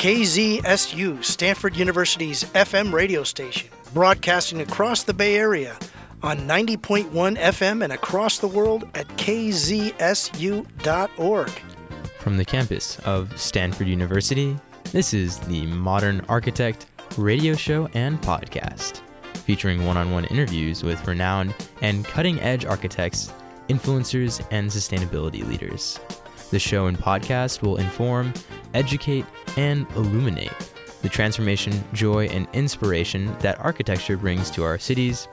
KZSU, Stanford University's FM radio station, broadcasting across the Bay Area on 90.1 FM and across the world at kzsu.org. From the campus of Stanford University, this is the Modern Architect radio show and podcast, featuring one on one interviews with renowned and cutting edge architects, influencers, and sustainability leaders. The show and podcast will inform, educate, and illuminate the transformation, joy, and inspiration that architecture brings to our cities,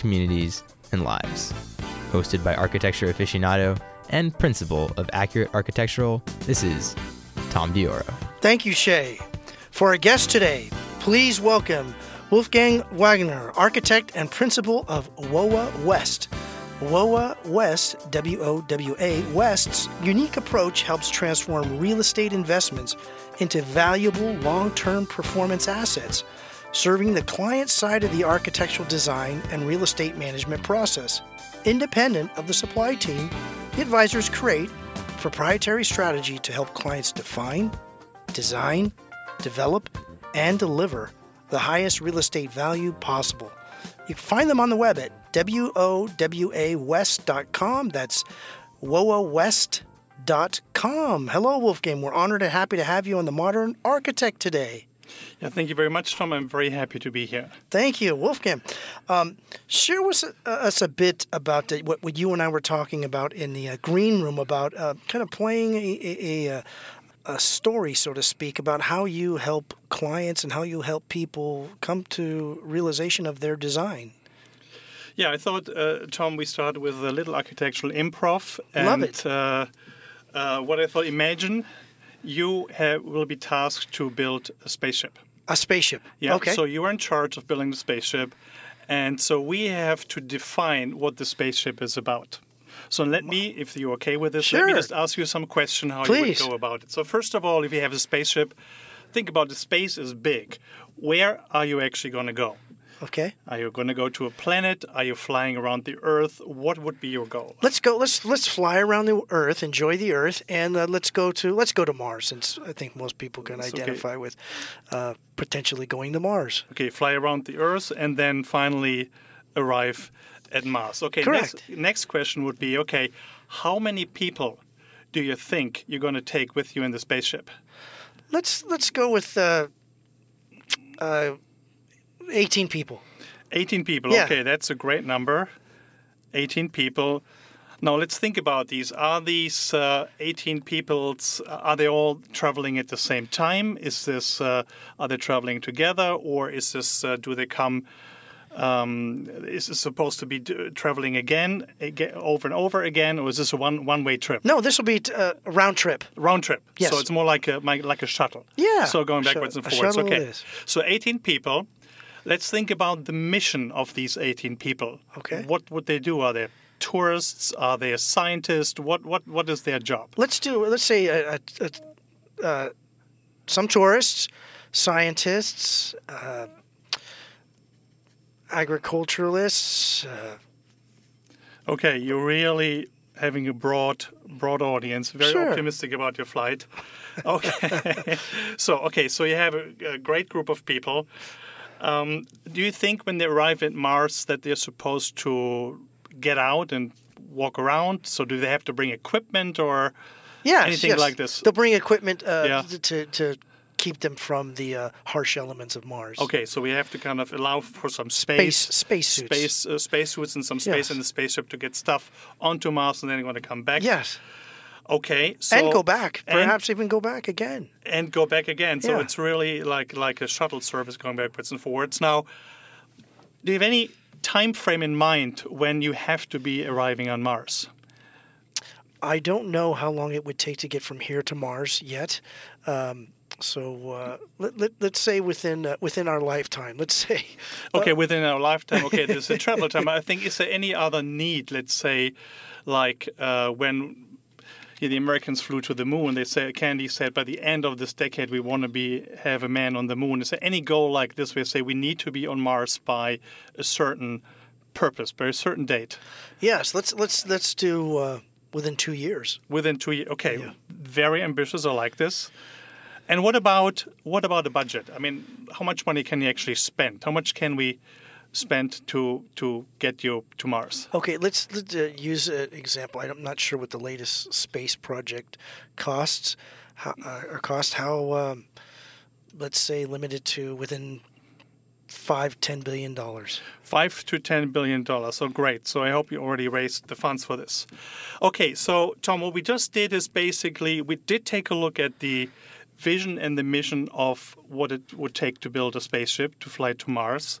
communities, and lives. Hosted by architecture aficionado and principal of Accurate Architectural, this is Tom Dioro. Thank you, Shay. For our guest today, please welcome Wolfgang Wagener, architect and principal of WOWA West. WOWA West, W O W A West's unique approach helps transform real estate investments into valuable long term performance assets, serving the client side of the architectural design and real estate management process. Independent of the supply team, the advisors create proprietary strategy to help clients define, design, develop, and deliver the highest real estate value possible. You can find them on the web at wowawest.com. That's wowawest.com. Hello, Wolfgang. We're honored and happy to have you on the Modern Architect today. Yeah, thank you very much, Tom. I'm very happy to be here. Thank you, Wolfgang. Um, share with uh, us a bit about the, what, what you and I were talking about in the uh, green room about uh, kind of playing a, a, a, a story, so to speak, about how you help clients and how you help people come to realization of their design. Yeah, I thought, uh, Tom, we start with a little architectural improv. And, Love it. Uh, uh, what I thought, imagine you have, will be tasked to build a spaceship. A spaceship. Yeah. Okay. So you are in charge of building the spaceship, and so we have to define what the spaceship is about. So let me, if you're okay with this, let me just ask you some question how Please. you would go about it. So first of all, if you have a spaceship, think about the space is big. Where are you actually going to go? Okay. Are you going to go to a planet? Are you flying around the Earth? What would be your goal? Let's go. Let's let's fly around the Earth, enjoy the Earth, and uh, let's go to let's go to Mars, since I think most people can That's okay. identify with uh, potentially going to Mars. Okay, fly around the Earth and then finally arrive at Mars. Okay, Correct. Next, next question would be okay, how many people do you think you're going to take with you in the spaceship? Let's let's go with uh, uh, eighteen people. 18 people. Yeah. Okay, that's a great number. 18 people. Now let's think about these. Are these uh, 18 people? Are they all traveling at the same time? Is this? Uh, are they traveling together, or is this? Uh, do they come? Um, is this supposed to be d- traveling again, again, over and over again, or is this a one one-way trip? No, this will be uh, a round trip. Round trip. Yes. So it's more like a like a shuttle. Yeah, So going backwards and forwards. Okay. So 18 people. Let's think about the mission of these 18 people. Okay. What would they do? Are they tourists? Are they scientists? What what what is their job? Let's do. Let's say uh, uh, uh, some tourists, scientists, uh, agriculturalists. Uh, Okay, you're really having a broad broad audience. Very Sure. optimistic about your flight. Okay. so okay, so you have a, a great group of people. Um, do you think when they arrive at Mars that they're supposed to get out and walk around? So do they have to bring equipment or yes, anything yes. like this? They'll bring equipment uh, Yeah. to to keep them from the uh, harsh elements of Mars. Okay, so we have to kind of allow for some space, Space space suits. space, uh, space suits, and some space Yes. in the spaceship to get stuff onto Mars, and then they're going to come back. Yes, Okay. So and go back. and- Perhaps even go back again. and go back again. So Yeah. it's really like like a shuttle service going backwards and forwards. Now, do you have any time frame in mind when you have to be arriving on Mars? I don't know how long it would take to get from here to Mars yet. Um, so uh, let, let, let's say within uh, within our lifetime. Let's say Okay, within our lifetime. Okay, there's a travel time. I think is there any other need? Let's say, like uh, when yeah, the Americans flew to the moon. They say Kennedy said by the end of this decade we want to be have a man on the moon. Is there any goal like this? We say we need to be on Mars by a certain purpose, by a certain date. Yes, let's let's let's do uh, within two years. Within two years. Okay, Yeah. very ambitious. I like this. And what about what about the budget? I mean, how much money can you actually spend? How much can we spend to to get you to Mars? Okay, let's, let's uh, use an example. I'm not sure what the latest space project costs. How, uh, or cost how? Um, let's say limited to within five ten billion dollars. Five to ten billion dollars. So great. So I hope you already raised the funds for this. Okay, so Tom, what we just did is basically we did take a look at the vision and the mission of what it would take to build a spaceship to fly to Mars.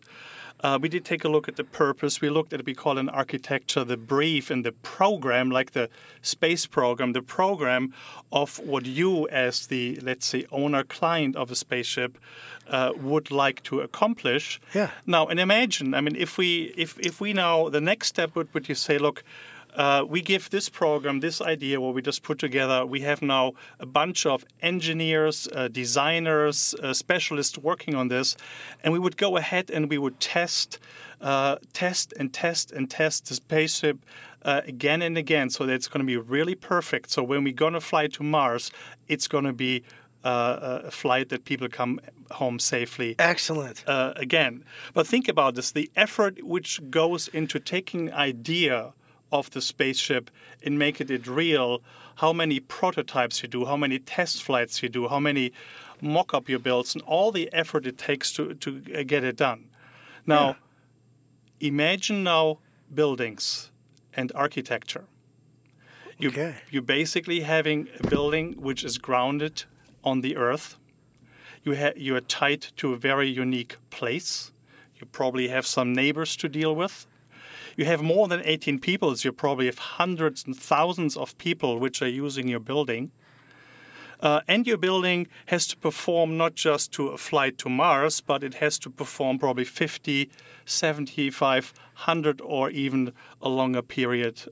Uh, we did take a look at the purpose. We looked at what we call in architecture the brief and the program, like the space program, the program of what you, as the let's say owner client of a spaceship, uh, would like to accomplish. Yeah. Now, and imagine, I mean, if we if if we now the next step would would you say, look, uh, we give this program, this idea, what we just put together. We have now a bunch of engineers, uh, designers, uh, specialists working on this, and we would go ahead and we would test, uh, test and test and test the spaceship. Uh, again and again, so that it's going to be really perfect. So when we're going to fly to Mars, it's going to be uh, a flight that people come home safely Excellent. uh, again. But think about this: the effort which goes into taking idea of the spaceship and making it real. How many prototypes you do, how many test flights you do, how many mock-up you build, and all the effort it takes to to uh, get it done. Now, imagine now buildings and architecture. You, Okay. You're basically having a building which is grounded on the earth. You, ha- you are tied to a very unique place. You probably have some neighbors to deal with. You have more than 18 people, so you probably have hundreds and thousands of people which are using your building. Uh, and your building has to perform not just to a flight to Mars, but it has to perform probably 50, 75, 100, or even a longer period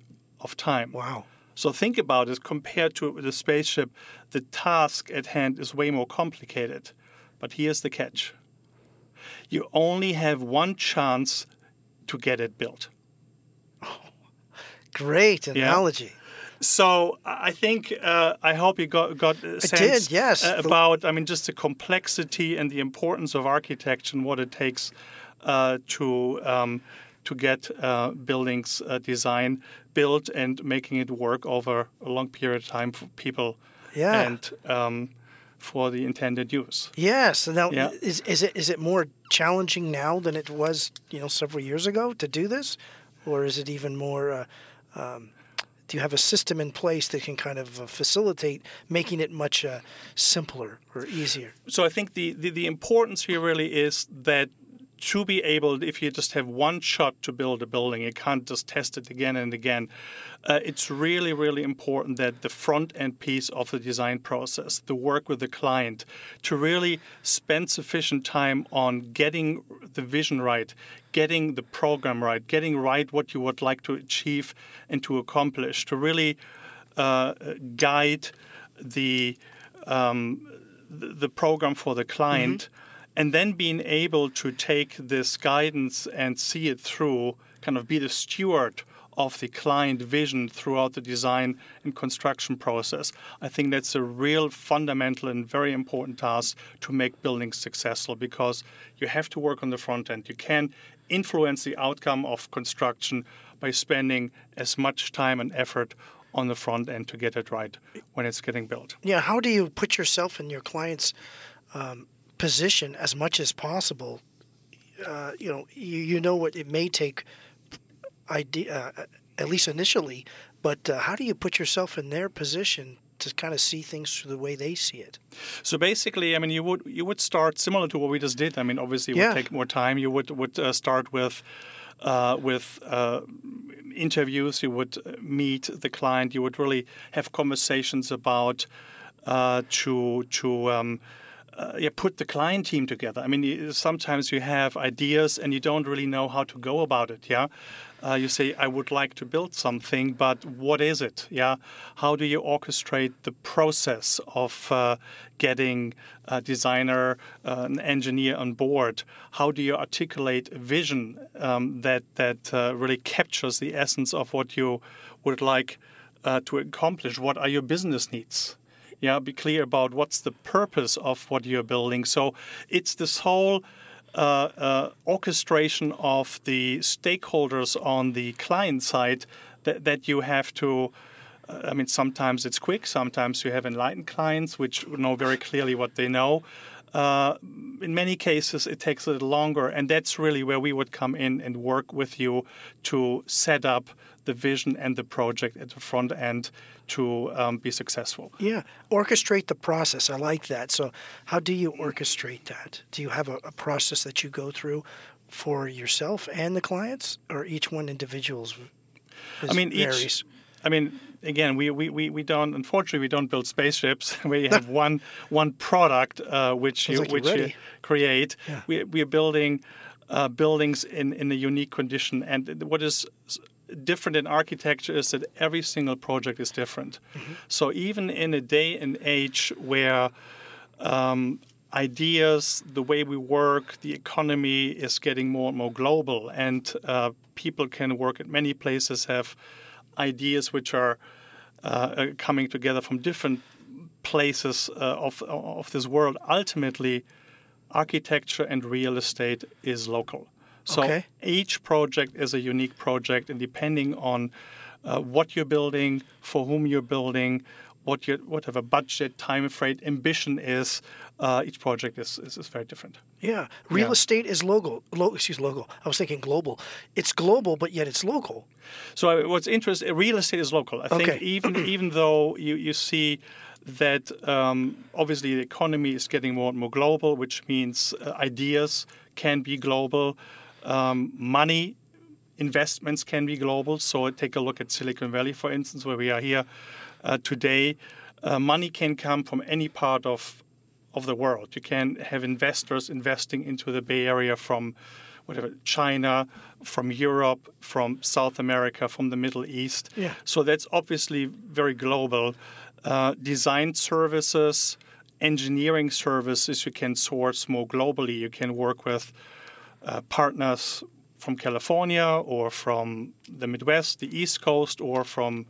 of time. Wow. So think about it compared to the spaceship, the task at hand is way more complicated. But here's the catch you only have one chance to get it built. Great analogy. So I think uh, I hope you got got a sense did, yes. uh, about I mean just the complexity and the importance of architecture and what it takes uh, to um, to get uh, buildings uh, design built and making it work over a long period of time for people Yeah. and um, for the intended use. Yes. Now, Yeah. is is it is it more challenging now than it was, you know, several years ago to do this, or is it even more? Um, do you have a system in place that can kind of uh, facilitate making it much uh, simpler or easier? so I think the, the, the importance here really is that to be able, if you just have one shot to build a building, you can't just test it again and again. Uh, it's really, really important that the front end piece of the design process, the work with the client, to really spend sufficient time on getting the vision right, getting the program right, getting right what you would like to achieve and to accomplish, to really uh, guide the um, the the program for the client, and then being able to take this guidance and see it through, kind of be the steward of the client vision throughout the design and construction process. I think that's a real fundamental and very important task to make buildings successful because you have to work on the front end. You can influence the outcome of construction by spending as much time and effort on the front end to get it right when it's getting built. Yeah. How do you put yourself in your client's um, position as much as possible? Uh, you know, you, you know what it may take, idea, uh, at least initially, but uh, how do you put yourself in their position to kind of see things through the way they see it? So basically, I mean, you would you would start similar to what we just did. I mean, obviously, it Yeah. would take more time. You would would uh, start with uh, with uh, interviews. You would uh, meet the client. You would really have conversations about uh, to to. Um, uh, yeah, put the client team together. I mean, sometimes you have ideas and you don't really know how to go about it. Yeah, Uh, you say, I would like to build something, but what is it? Yeah, how do you orchestrate the process of uh, getting a designer, uh, an engineer on board? How do you articulate a vision um, that that uh, really captures the essence of what you would like uh, to accomplish? What are your business needs? Yeah, be clear about what's the purpose of what you're building. So it's this whole uh, uh, orchestration of the stakeholders on the client side that, that you have to. Uh, I mean, sometimes it's quick. Sometimes you have enlightened clients which know very clearly what they know. Uh, in many cases, it takes a little longer, and that's really where we would come in and work with you to set up the vision and the project at the front end to um, be successful. Yeah, orchestrate the process. I like that. So, how do you orchestrate that? Do you have a, a process that you go through for yourself and the clients, or each one individuals? I mean, varies? each. I mean, again, we, we, we, we don't. Unfortunately, we don't build spaceships. we have one one product uh, which you like which you create. Yeah. We we are building uh, buildings in in a unique condition, and what is different in architecture is that every single project is different. Mm-hmm. So even in a day and age where um, ideas, the way we work, the economy is getting more and more global, and uh, people can work at many places, have ideas which are uh, coming together from different places uh, of, of this world. Ultimately, architecture and real estate is local. So okay. each project is a unique project, and depending on uh, what you're building, for whom you're building, what your whatever budget, time frame, ambition is, uh, each project is, is, is, very different. Yeah, real yeah. estate is local. Lo, excuse local. I was thinking global. It's global, but yet it's local. So uh, what's interesting, real estate is local. I think even even though you you see that um, obviously the economy is getting more and more global, which means uh, ideas can be global. Um, money investments can be global. So take a look at Silicon Valley, for instance, where we are here uh, today. Uh, money can come from any part of of the world. You can have investors investing into the Bay Area from whatever China, from Europe, from South America, from the Middle East. Yeah. So that's obviously very global. Uh, design services, engineering services, you can source more globally. You can work with uh, partners from California or from the Midwest, the East Coast, or from,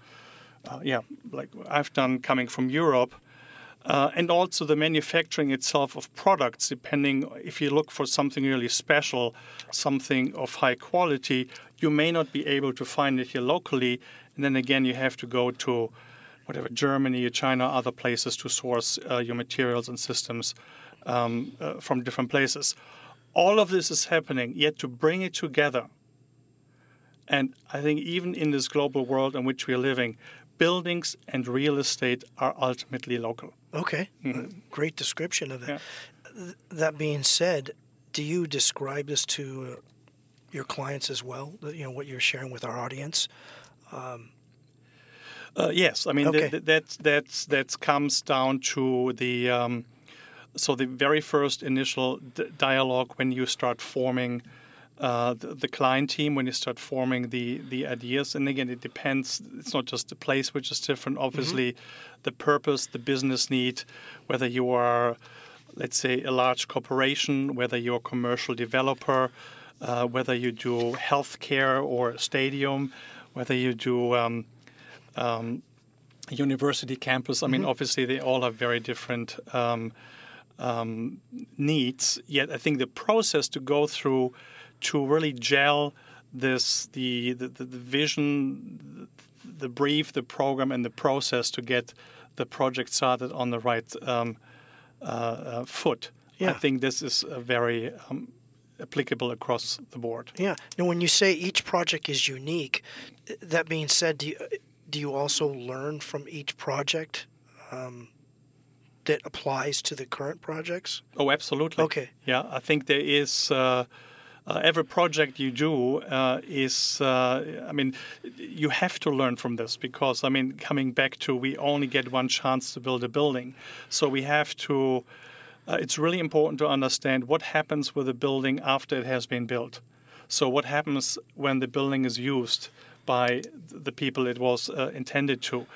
uh, yeah, like I've done coming from Europe. Uh, and also the manufacturing itself of products, depending if you look for something really special, something of high quality, you may not be able to find it here locally. And then again, you have to go to whatever Germany, China, other places to source uh, your materials and systems um, uh, from different places all of this is happening, yet to bring it together. And I think even in this global world in which we are living, buildings and real estate are ultimately local. Okay, mm-hmm. great description of it. Yeah. That being said, do you describe this to uh, your clients as well? You know what you're sharing with our audience. Um, uh, yes, I mean okay. that that that's that comes down to the um, so the very first initial d- dialogue when you start forming uh, the, the, client team, when you start forming the the ideas, and again, it depends. It's not just the place which is different. Obviously, mm-hmm. the purpose, the business need, whether you are, let's say, a large corporation, whether you're a commercial developer, uh, whether you do healthcare or stadium, whether you do um, um, university campus. I mean, mm-hmm. obviously, they all have very different. Um, um, needs. Yet I think the process to go through to really gel this the the, the, the vision, the brief, the program, and the process to get the project started on the right um, uh, uh, foot. Yeah. I think this is very um, applicable across the board. Yeah. Now, when you say each project is unique, that being said, do you, do you also learn from each project? Um, that applies to the current projects? Oh, absolutely. Okay. Yeah, I think there is. Uh, uh, every project you do uh, is, uh, I mean, you have to learn from this because, I mean, coming back to we only get one chance to build a building. So we have to, uh, it's really important to understand what happens with a building after it has been built. So what happens when the building is used by the people it was uh, intended to?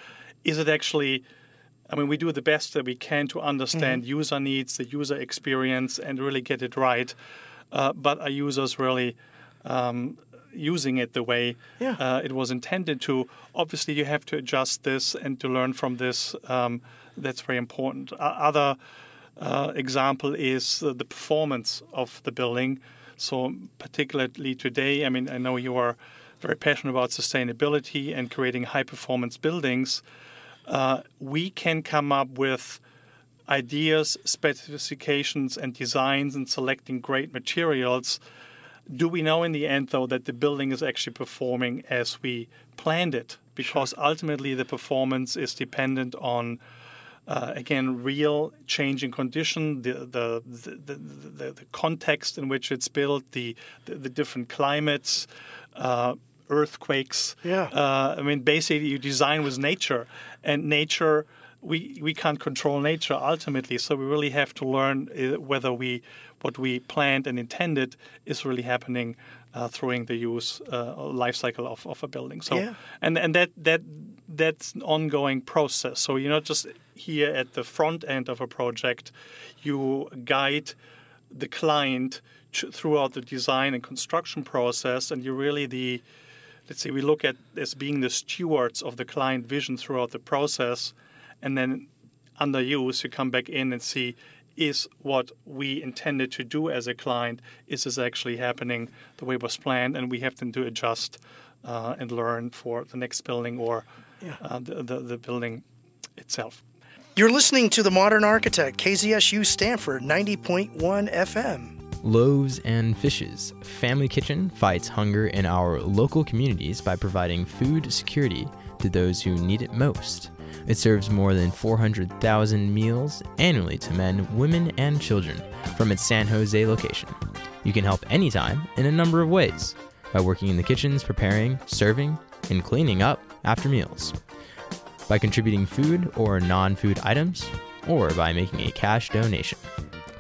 Is it actually I mean, we do the best that we can to understand mm-hmm. user needs, the user experience, and really get it right. Uh, but are users really um, using it the way yeah. uh, it was intended to? Obviously, you have to adjust this and to learn from this. Um, that's very important. other uh, example is the performance of the building. So, particularly today, I mean, I know you are very passionate about sustainability and creating high performance buildings uh, we can come up with ideas, specifications, and designs and selecting great materials. Do we know in the end, though, that the building is actually performing as we planned it? Because sure. ultimately, the performance is dependent on, uh, again, real change in condition, the the, the, the, the, context in which it's built, the, the, different climates. Uh, earthquakes. Yeah. Uh, I mean, basically, you design with nature, and nature we we can't control nature ultimately. So we really have to learn uh, whether we what we planned and intended is really happening uh, through the use uh, life cycle of, of a building. So yeah. and and that that that's an ongoing process. So you're not just here at the front end of a project. You guide the client throughout the design and construction process, and you're really the let's say we look at as being the stewards of the client vision throughout the process and then under use you come back in and see is what we intended to do as a client is this actually happening the way it was planned? And we have then to adjust uh, and learn for the next building or yeah. uh, the, the, the building itself. You're listening to the modern architect kzsu stanford 90.1 fm Loaves and Fishes Family Kitchen fights hunger in our local communities by providing food security to those who need it most. It serves more than 400,000 meals annually to men, women, and children from its San Jose location. You can help anytime in a number of ways by working in the kitchens, preparing, serving, and cleaning up after meals, by contributing food or non food items, or by making a cash donation.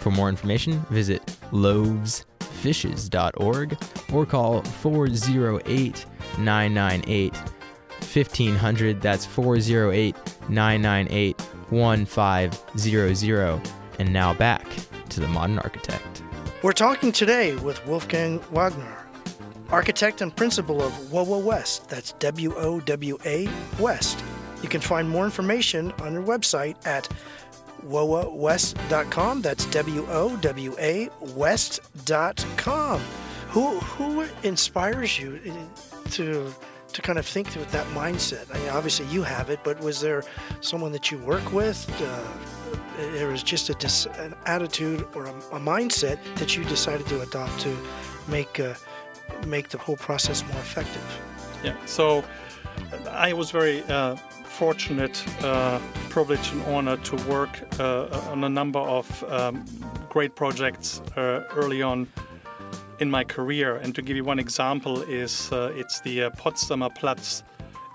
For more information, visit loavesfishes.org or call 408 998 1500. That's 408 998 1500. And now back to the modern architect. We're talking today with Wolfgang Wagener, architect and principal of WOWA West. That's W O W A West. You can find more information on their website at wowawest.com. That's W O W A West.com. Who, who inspires you to to kind of think with that mindset? I mean, obviously you have it, but was there someone that you work with? Uh, there was just a dis- an attitude or a, a, mindset that you decided to adopt to make uh, make the whole process more effective. Yeah. So I was very uh, fortunate, uh, privilege, and honor to work uh, on a number of um, great projects uh, early on in my career. And to give you one example, is uh, it's the Potsdamer Platz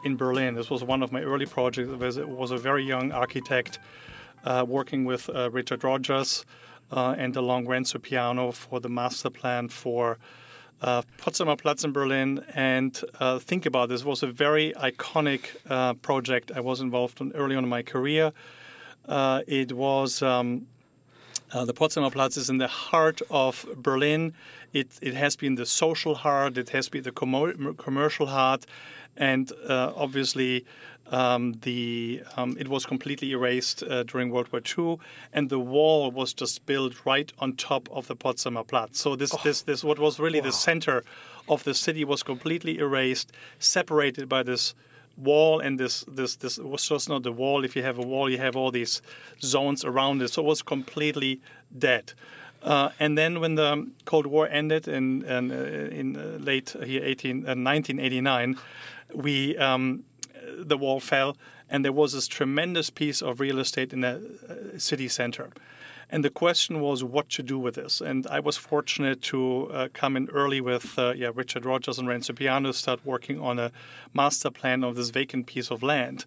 in Berlin. This was one of my early projects. It was, it was a very young architect working with Richard Rogers and along Renzo Piano for the master plan for uh, Potsdamer Platz in Berlin and uh, think about this. it was a very iconic uh, project I was involved in early on in my career. Uh, it was um, uh, the Potsdamer Platz is in the heart of Berlin. It, it has been the social heart, it has been the commercial heart, and uh, obviously um, the um, it was completely erased uh, during World War II, and the wall was just built right on top of the Potsdamer Platz. So this oh. this this what was really wow. the center of the city was completely erased, separated by this wall and this this this was just not the wall. If you have a wall, you have all these zones around it. So it was completely dead. Uh, and then when the Cold War ended in in, uh, in uh, late here 18, 1989, uh, we um, the wall fell, and there was this tremendous piece of real estate in the uh, city center. And the question was what to do with this. And I was fortunate to uh, come in early with uh, yeah, Richard Rogers and Renzo Piano, start working on a master plan of this vacant piece of land.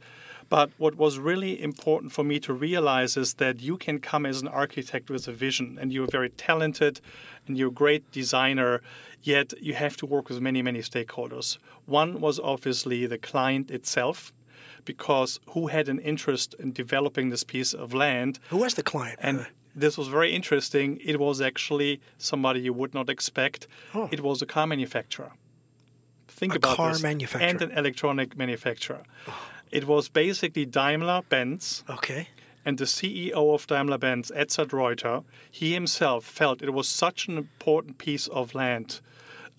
But what was really important for me to realize is that you can come as an architect with a vision, and you're very talented, and you're a great designer. Yet you have to work with many, many stakeholders. One was obviously the client itself, because who had an interest in developing this piece of land? Who was the client? And this was very interesting. It was actually somebody you would not expect. Oh. It was a car manufacturer. Think about this. A about car this. manufacturer. and an electronic manufacturer. It was basically Daimler Benz okay. and the CEO of Daimler Benz, Edzard Reuter. He himself felt it was such an important piece of land,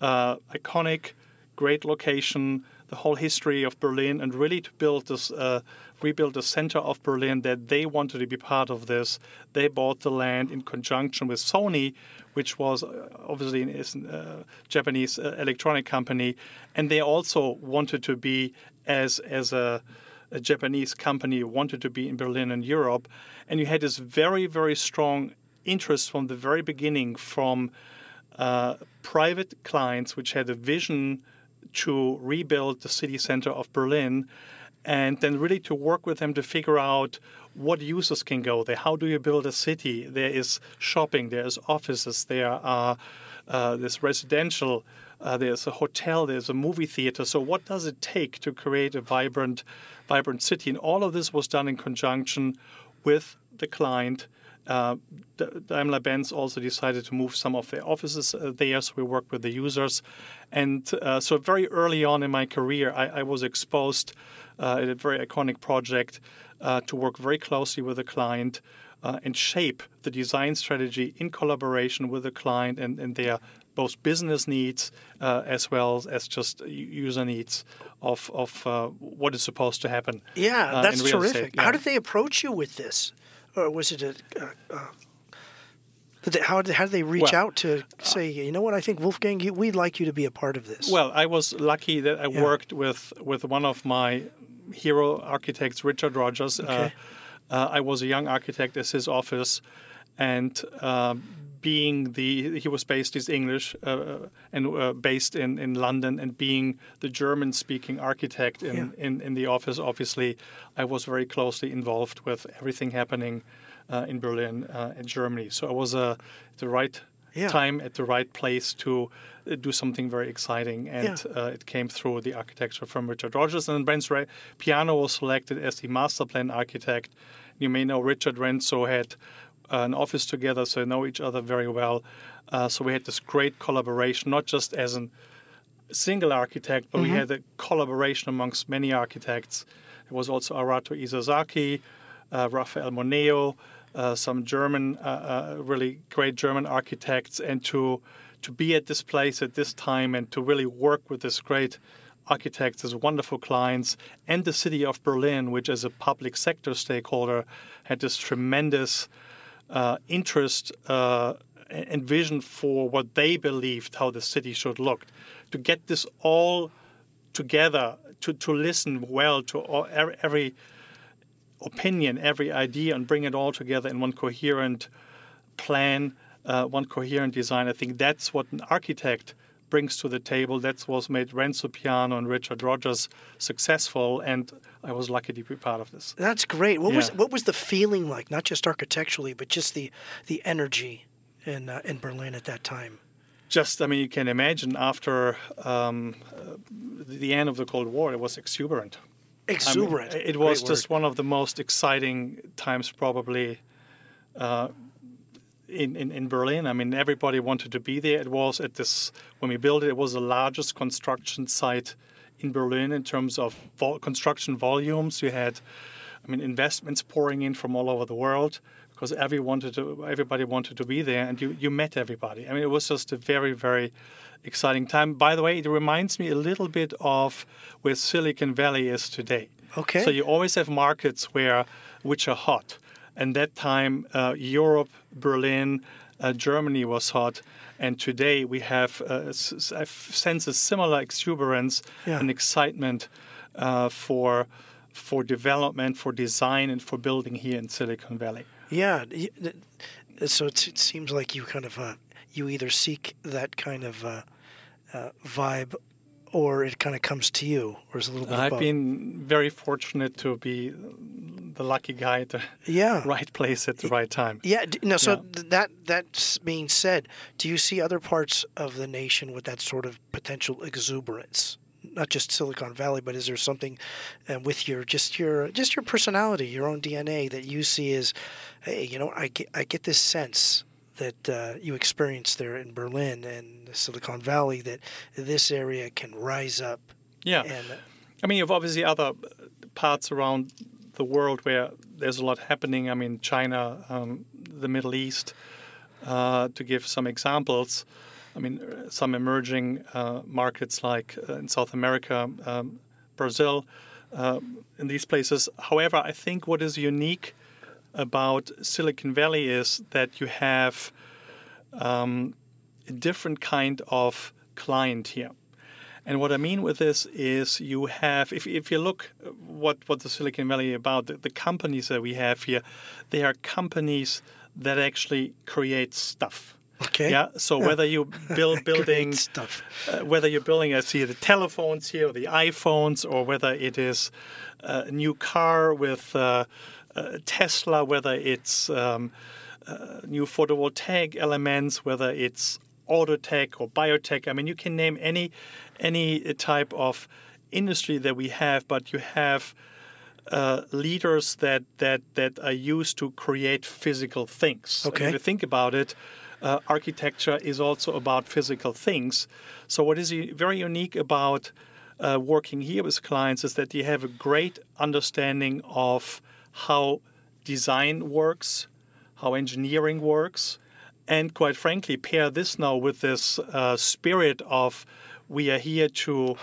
uh, iconic, great location, the whole history of Berlin, and really to build this, uh, rebuild the center of Berlin. That they wanted to be part of this. They bought the land in conjunction with Sony, which was uh, obviously a uh, Japanese uh, electronic company, and they also wanted to be as as a a Japanese company wanted to be in Berlin and Europe. And you had this very, very strong interest from the very beginning from uh, private clients, which had a vision to rebuild the city center of Berlin. And then really to work with them to figure out what users can go there. How do you build a city? There is shopping, there's offices, there are uh, there's residential, uh, there's a hotel, there's a movie theater. So what does it take to create a vibrant, vibrant city? And all of this was done in conjunction with the client. Uh, Daimler-Benz also decided to move some of their offices uh, there, so we worked with the users. And uh, so very early on in my career, I, I was exposed uh, at a very iconic project uh, to work very closely with the client uh, and shape the design strategy in collaboration with the client and, and their both business needs uh, as well as just user needs of, of uh, what is supposed to happen. Yeah, uh, that's terrific. Yeah. How did they approach you with this, or was it a? Did they, how did how did they reach Well, out to say, you know what? I think Wolfgang, you, we'd like you to be a part of this. Well, I was lucky that I Yeah. worked with, with one of my hero architects, Richard Rogers. Uh, Okay. uh, I was a young architect at his office, and uh, being the he was based he's English uh, and uh, based in, in London, and being the German speaking architect in, Yeah. in, in the office, obviously, I was very closely involved with everything happening uh, in Berlin uh, and Germany. So I was uh, at the right Yeah. time at the right place to uh, do something very exciting, and Yeah. uh, it came through the architecture from Richard Rogers. And Benz Re- Piano was selected as the master plan architect. You may know Richard Renzo had uh, an office together, so they know each other very well. Uh, so we had this great collaboration, not just as a single architect, but we had a collaboration amongst many architects. There was also Arata Isozaki, uh, Rafael Moneo, uh, some German, uh, uh, really great German architects, and to to be at this place at this time and to really work with this great architects, these wonderful clients, and the city of Berlin, which as a public sector stakeholder had this tremendous uh, interest uh, and vision for what they believed how the city should look. To get this all together, to, to listen well to all, every, every opinion, every idea, and bring it all together in one coherent plan, uh, one coherent design. I think that's what an architect brings to the table. That's what made Renzo Piano and Richard Rogers successful, and I was lucky to be part of this. That's great. What was what was the feeling like? Not just architecturally, but just the the energy in uh, in Berlin at that time. Just, I mean, you can imagine after um, uh, the end of the Cold War, it was exuberant. I mean, Exuberant. it Great was just word. one of the most exciting times, probably, uh, in, in in Berlin. I mean, everybody wanted to be there. It was at this when we built it. It was the largest construction site in Berlin in terms of vol- construction volumes. You had, I mean, investments pouring in from all over the world because every wanted to, everybody wanted to be there, and you you met everybody. I mean, it was just a very very exciting time. By the way, it reminds me a little bit of where Silicon Valley is today. Okay. So you always have markets where which are hot, and that time uh, Europe, Berlin, uh, Germany was hot, and today we have uh, s- s- I f- sense a similar exuberance Yeah. and excitement uh, for for development, for design, and for building here in Silicon Valley. Yeah. So it, it seems like you kind of uh, you either seek that kind of uh, uh, vibe or it kind of comes to you, or is it a little bit? I've been very fortunate to be the lucky guy at the yeah. right place at the right time. Yeah. No. So Yeah. that that's being said, do you see other parts of the nation with that sort of potential exuberance? Not just Silicon Valley, but is there something uh, with your just your just your personality, your own DNA that you see as, hey, you know, I get I get this sense that uh, you experienced there in Berlin and Silicon Valley that this area can rise up Yeah. and I mean, you've obviously other parts around the world where there's a lot happening. I mean, China, um, the Middle East, uh, to give some examples. I mean, uh, some emerging uh, markets like uh, in South America, um, Brazil, uh, in these places. However, I think what is unique about Silicon Valley is that you have um, a different kind of client here. And what I mean with this is you have, if, if you look what, what the Silicon Valley is about, the, the companies that we have here, they are companies that actually create stuff. okay, Yeah. So whether you build building, stuff. uh, whether you're building, I see the telephones here, or the iPhones, or whether it is uh, a new car with uh, uh, Tesla, whether it's um, uh, new photovoltaic elements, whether it's auto tech or biotech. I mean, you can name any any type of industry that we have, but you have uh, leaders that, that that are used to create physical things. Okay. if you think about it, uh, architecture is also about physical things. So what is very unique about uh, working here with clients is that you have a great understanding of how design works, how engineering works, and quite frankly, pair this now with this uh, spirit of we are here to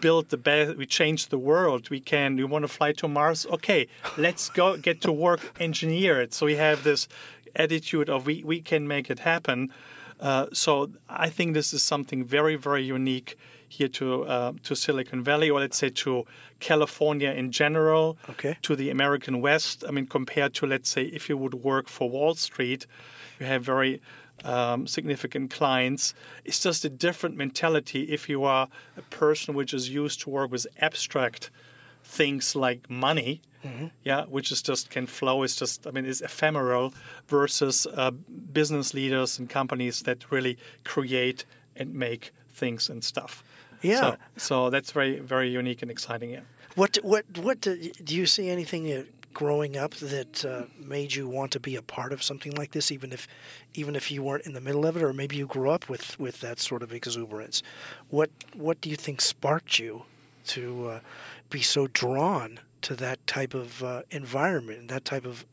build the best, we change the world. We can, we want to fly to Mars. Okay, let's go get to work, engineer it. So we have this attitude of we, we can make it happen. Uh, so I think this is something very, very unique here to uh, to Silicon Valley, or let's say to California in general, Okay. to the American West. I mean, compared to let's say if you would work for Wall Street, you have very um, significant clients. It's just a different mentality if you are a person which is used to work with abstract things like money, yeah, which is just can flow. It's just, I mean, it's ephemeral versus uh, business leaders and companies that really create and make things and stuff. Yeah. So, so that's very, very unique and exciting. Yeah. What what what do, do you see anything uh, growing up that uh, made you want to be a part of something like this, even if even if you weren't in the middle of it, or maybe you grew up with with that sort of exuberance? What what do you think sparked you to uh, be so drawn to that type of uh, environment and that type of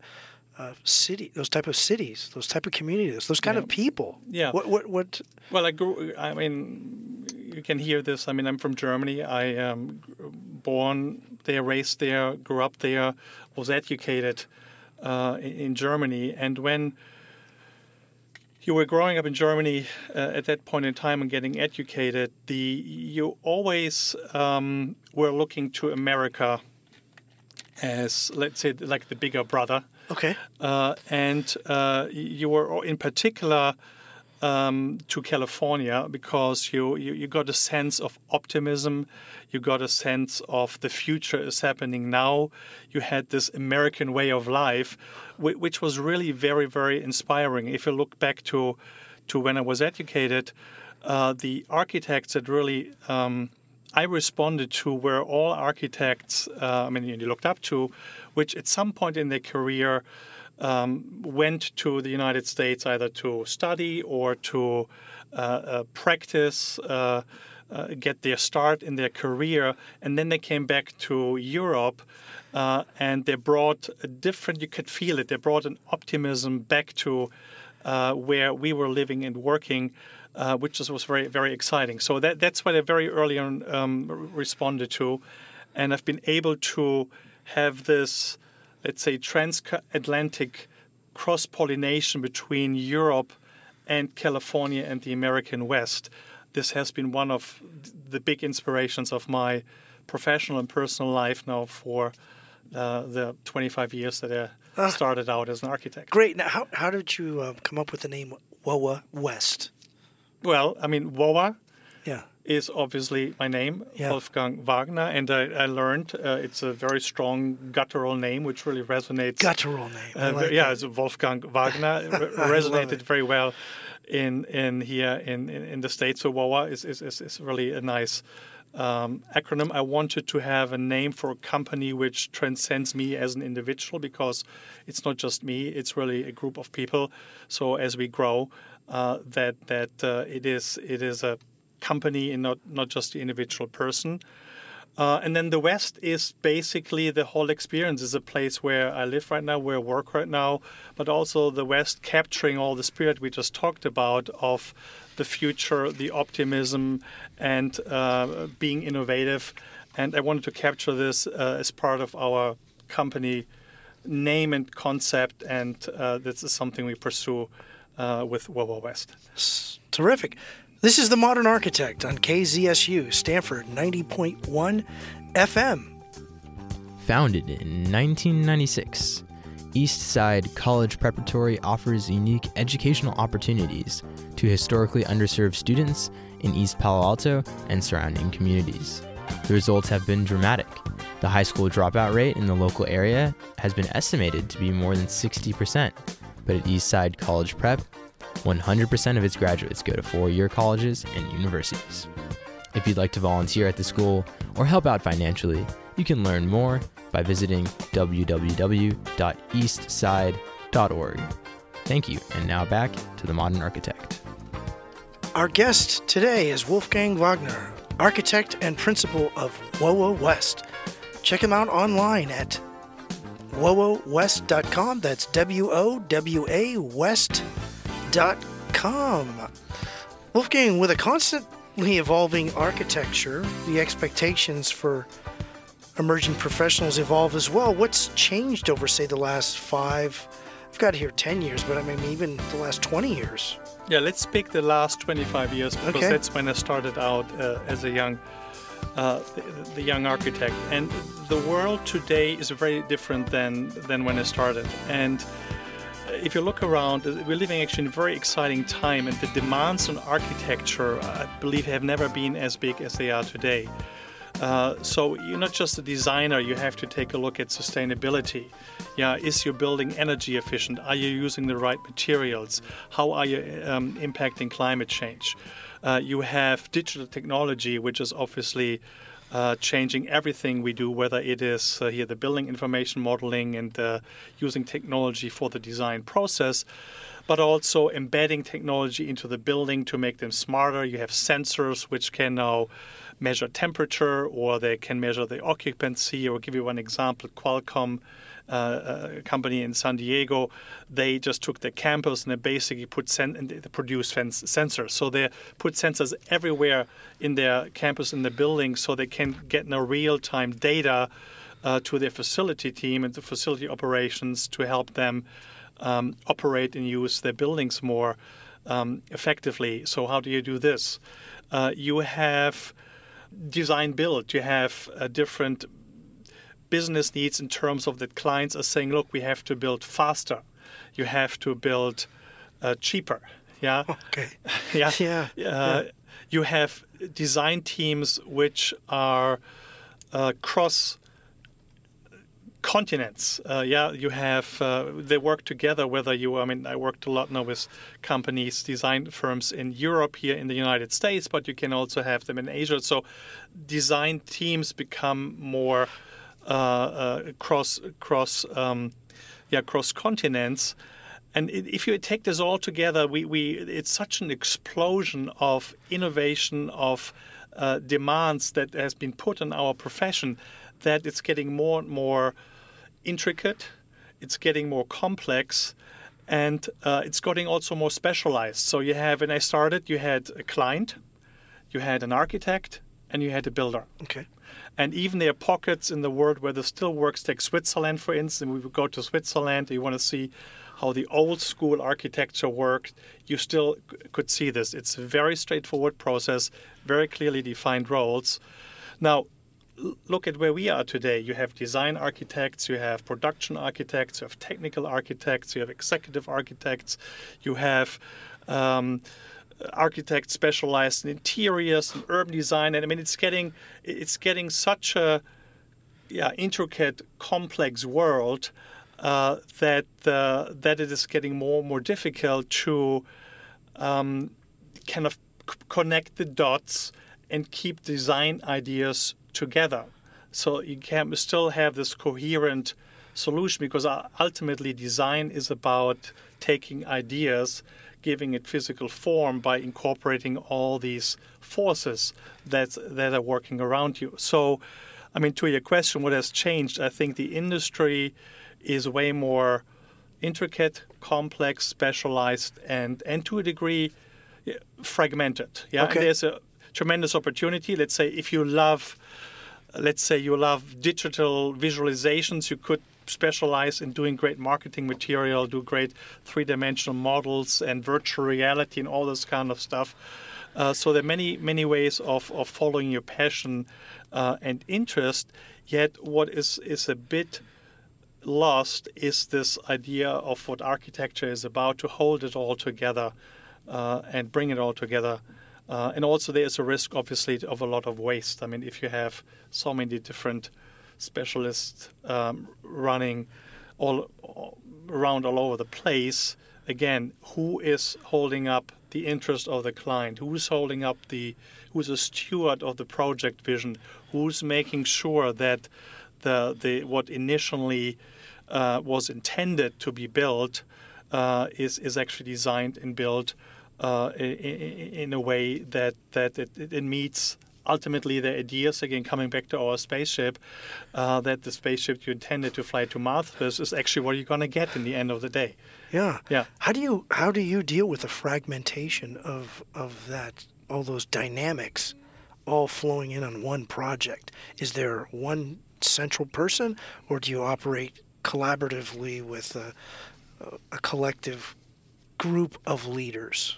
uh, city, those type of cities, those type of communities, those kind of people? Yeah. What what what? Well, I grew. I mean, you can hear this. I mean, I'm from Germany. I am born there, raised there, grew up there, was educated uh, in, in Germany. And when you were growing up in Germany uh, at that point in time and getting educated, the you always um, were looking to America as, let's say, like the bigger brother Okay. uh, and uh, you were in particular um, to California because you, you, you got a sense of optimism, you got a sense of the future is happening now. You had this American way of life, whi- which was really very very inspiring. If you look back to to when I was educated, uh, the architects that really um, I responded to were all architects, uh, I mean, you looked up to, which at some point in their career um, went to the United States either to study or to uh, uh, practice, uh, uh, get their start in their career, and then they came back to Europe. Uh, and they brought a different, you could feel it, they brought an optimism back to uh, where we were living and working, uh, which just was very, very exciting. So that, that's what I very early on um, responded to. And I've been able to have this, let's say, transatlantic cross pollination between Europe and California and the American West. This has been one of the big inspirations of my professional and personal life now for uh, the 25 years that I started out as an architect. Great. Now, how how did you uh, come up with the name WOWA West? Well, I mean, WOWA Yeah. is obviously my name, Yeah. Wolfgang Wagener, and I, I learned uh, it's a very strong guttural name, which really resonates. Guttural name. Uh, like yeah, it's Wolfgang Wagener It resonated very well in in here in, in, in the states. So WOWA is, is, is, is really a nice um, acronym. I wanted to have a name for a company which transcends me as an individual because it's not just me; it's really a group of people. So as we grow, uh, that that uh, it is it is a company and not not just the individual person. Uh, and then the West is basically the whole experience. is a place where I live right now, where I work right now, but also the West capturing all the spirit we just talked about of the future, the optimism, and uh, being innovative. And I wanted to capture this uh, as part of our company name and concept, and uh, this is something we pursue uh, with WOWA West. Terrific. This is The Modern Architect on KZSU, Stanford 90.1 FM. Founded in 1996, Eastside College Preparatory offers unique educational opportunities to historically underserved students in East Palo Alto and surrounding communities. The results have been dramatic. The high school dropout rate in the local area has been estimated to be more than 60%, but at Eastside College Prep, 100% of its graduates go to four year colleges and universities. If you'd like to volunteer at the school or help out financially, you can learn more by visiting www.eastside.org. Thank you, and now back to the modern architect. Our guest today is Wolfgang Wagener, architect and principal of WOWA West. Check him out online at wowawest.com. That's W O W A West.com. Wolfgang, with a constantly evolving architecture, the expectations for emerging professionals evolve as well. What's changed over, say, the last five? I've got here 10 years, but I mean, even the last 20 years. Yeah, let's pick the last 25 years because Okay. that's when I started out uh, as a young, uh, the, the young architect. And the world today is very different than than when I started. And if you look around, we're living actually in a very exciting time, and the demands on architecture, I believe, have never been as big as they are today. Uh, so you're not just a designer; you have to take a look at sustainability. Yeah, is your building energy efficient? Are you using the right materials? How are you um, impacting climate change? Uh, you have digital technology, which is obviously uh, changing everything we do, whether it is uh, here the building information modeling and uh, using technology for the design process, but also embedding technology into the building to make them smarter. You have sensors which can now measure temperature or they can measure the occupancy. Or give you one example, Qualcomm. Uh, a company in San Diego, they just took their campus and they basically put sen- and they produce sensors. So they put sensors everywhere in their campus in the building, so they can get now real-time data uh, to their facility team and the facility operations to help them um, operate and use their buildings more um, effectively. So how do you do this? Uh, you have design build. You have uh, different business needs in terms of that clients are saying, look, we have to build faster. You have to build uh, cheaper. Yeah. Okay. yeah. Yeah, Uh, You have design teams which are uh, cross continents. Uh, yeah, you have uh, they work together. Whether you, I mean, I worked a lot now with companies, design firms in Europe, here in the United States, but you can also have them in Asia. So, design teams become more uh, uh, cross cross um, yeah cross continents. And if you take this all together, we, we it's such an explosion of innovation of uh, demands that has been put on our profession that it's getting more and more intricate, it's getting more complex, and uh, it's getting also more specialized. So you have, when I started, you had a client, you had an architect, and you had a builder. Okay. And even there are pockets in the world where this still works. Take Switzerland, for instance. We would go to Switzerland. You want to see how the old school architecture worked. You still could see this. It's a very straightforward process, very clearly defined roles. Now, look at where we are today. You have design architects, you have production architects, you have technical architects, you have executive architects, you have um, architects specialized in interiors and urban design, and I mean it's getting it's getting such a yeah intricate, complex world uh, that uh, that it is getting more and more difficult to um, kind of c- connect the dots and keep design ideas together. So you can still have this coherent solution because uh, ultimately design is about taking ideas, giving it physical form by incorporating all these forces that that are working around you. So, I mean, to your question, what has changed? I think the industry is way more intricate, complex, specialized, and and to a degree fragmented. Yeah, okay. there's a tremendous opportunity. Let's say if you love, let's say you love digital visualizations, you could specialize in doing great marketing material, do great three-dimensional models and virtual reality and all this kind of stuff. Uh, so there are many many ways of, of following your passion uh, and interest. Yet what is is a bit lost is this idea of what architecture is about to hold it all together uh, and bring it all together. Uh, and also, there is a risk, obviously, of a lot of waste. I mean, if you have so many different specialists um, running all, all around all over the place, again, who is holding up the interest of the client? Who's holding up the? Who's a steward of the project vision? Who's making sure that the the what initially uh, was intended to be built uh, is is actually designed and built uh, in, in, a way that that it, it, meets ultimately the ideas again coming back to our spaceship uh, that the spaceship you intended to fly to Mars is actually what you're going to get in the end of the day. Yeah. Yeah. How do you how do you deal with the fragmentation of of that all those dynamics all flowing in on one project? Is there one central person or do you operate collaboratively with a, a collective group of leaders?